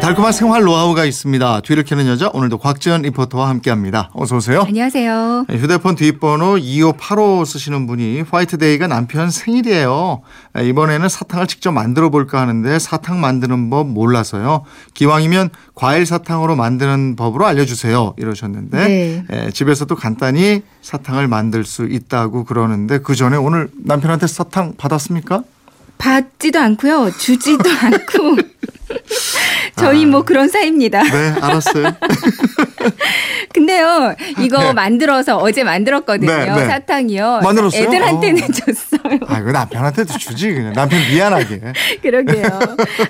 달콤한 생활 노하우가 있습니다. 뒤를 캐는 여자 오늘도 곽지연 리포터와 함께합니다. 어서 오세요. 안녕하세요. 네, 휴대폰 뒷번호 2585 쓰시는 분이 화이트데이가 남편 생일이에요. 네, 이번에는 사탕을 직접 만들어 볼까 하는데 사탕 만드는 법 몰라서요. 기왕이면 과일 사탕으로 만드는 법으로 알려주세요. 이러셨는데 네. 예, 집에서도 간단히 사탕을 만들 수 있다고 그러는데 그 전에 오늘 남편한테 사탕 받았습니까? 받지도 않고요. 주지도 않고. 저희 뭐 그런 사이입니다. 네, 알았어요. 근데요, 이거 네. 만들어서 어제 만들었거든요. 네, 네. 사탕이요. 만들었어요? 애들한테는 어. 줬어요. 아, 이거 남편한테도 주지 그냥 남편 미안하게. 그러게요.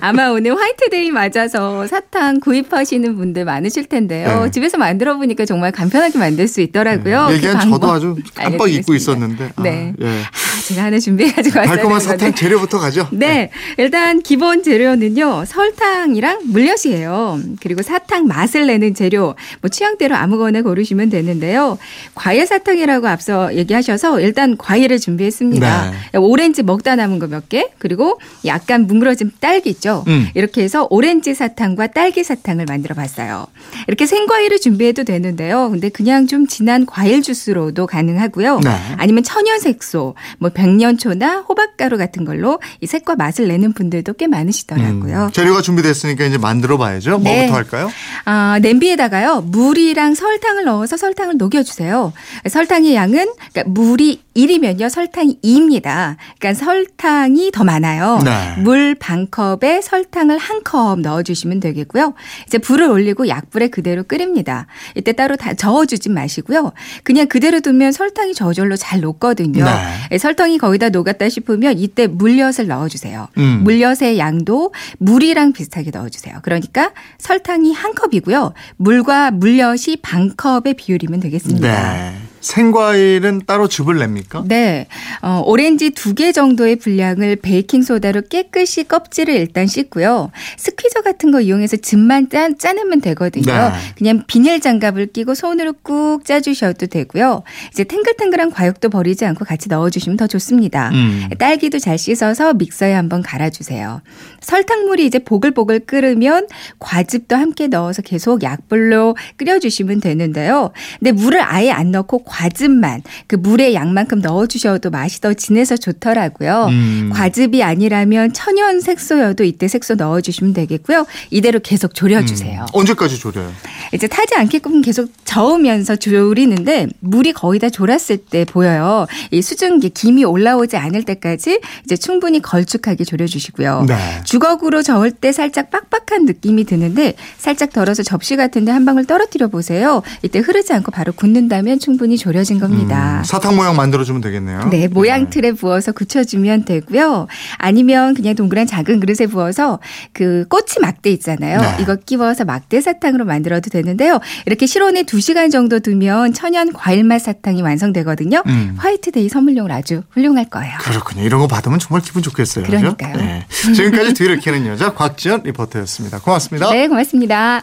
아마 오늘 화이트데이 맞아서 사탕 구입하시는 분들 많으실 텐데요. 네. 집에서 만들어 보니까 정말 간편하게 만들 수 있더라고요. 그 얘기한 방법 저도 아주 깜빡 잊고. 있었는데. 아, 네. 예. 아, 제가 하나 준비해가지고 왔어요. 달콤한 사탕 재료부터 가죠. 네. 일단 기본 재료는요. 설탕이랑 물엿이에요. 그리고 사탕 맛을 내는 재료. 뭐 취향대로 아무거나 고르시면 되는데요. 과일 사탕이라고 앞서 얘기하셔서 일단 과일을 준비했습니다. 오렌지 먹다 남은 거 몇 개. 그리고 약간 뭉그러진 딸기 있죠. 음. 이렇게 해서 오렌지 사탕과 딸기 사탕을 만들어 봤어요. 이렇게 생과일을 준비해도 되는데요. 근데 그냥 좀 진한 과일 주스로도 가능하고요. 네. 아니면 천연 색소, 뭐 백년초나 호박가루 같은 걸로 이 색과 맛을 내는 분들도 꽤 많으시더라고요. 음, 재료가 준비됐으니까 이제 만들어 봐야죠. 네. 뭐부터 할까요? 아, 냄비에다가요. 물이랑 설탕을 넣어서 설탕을 녹여 주세요. 설탕의 양은 그러니까 물이 1이면요. 설탕이 2입니다. 그러니까 설탕이 더 많아요. 네. 물 반컵에 설탕을 한 컵 넣어 주시면 되겠고요. 이제 불을 올리고 약불에 그대로 끓입니다. 이때 따로 다 저어 주진 마시고요. 그냥 그대로 두면 설탕이 저절로 잘 녹거든요. 네. 예, 설탕이 거의 다 녹았다 싶으면 이때 물엿을 넣어주세요. 음. 물엿의 양도 물이랑 비슷하게 넣어주세요. 그러니까 설탕이 한 컵이고요. 물과 물엿이 반 컵의 비율이면 되겠습니다. 네. 생과일은 따로 즙을 냅니까? 네. 어, 오렌지 두 개 정도의 분량을 베이킹소다로 깨끗이 껍질을 일단 씻고요. 스퀴저 같은 거 이용해서 즙만 짜, 짜내면 되거든요. 네. 그냥 비닐 장갑을 끼고 손으로 꾹 짜주셔도 되고요. 이제 탱글탱글한 과육도 버리지 않고 같이 넣어주시면 더 좋습니다. 음. 딸기도 잘 씻어서 믹서에 한번 갈아주세요. 설탕물이 이제 보글보글 끓으면 과즙도 함께 넣어서 계속 약불로 끓여주시면 되는데요. 근데 물을 아예 안 넣고 과즙만 그 물의 양만큼 넣어주셔도 맛이 더 진해서 좋더라고요. 음. 과즙이 아니라면 천연 색소여도 이때 색소 넣어주시면 되겠고요. 이대로 계속 졸여주세요. 음. 언제까지 졸여요? 이제 타지 않게끔 계속 저으면서 졸이는데 물이 거의 다 졸았을 때 보여요. 이 수증기 김이 올라오지 않을 때까지 이제 충분히 걸쭉하게 졸여주시고요. 네. 주걱으로 저을 때 살짝 빡빡한 느낌이 드는데 살짝 덜어서 접시 같은데 한 방울 떨어뜨려 보세요. 이때 흐르지 않고 바로 굳는다면 충분히 졸여진 겁니다. 음, 사탕 모양 만들어주면 되겠네요. 네, 모양 틀에 부어서 굳혀주면 되고요. 아니면 그냥 동그란 작은 그릇에 부어서 그 꼬치 막대 있잖아요. 네. 이거 끼워서 막대 사탕으로 만들어도 되는데요. 이렇게 실온에 2시간 정도 두면 천연 과일맛 사탕이 완성되거든요. 음. 화이트데이 선물용으로 아주 훌륭할 거예요. 그렇군요. 이런 거 받으면 정말 기분 좋겠어요. 그러니까요. 네. 지금까지 뒤를 캐는 여자 곽지연 리포터였습니다. 고맙습니다. 네, 고맙습니다.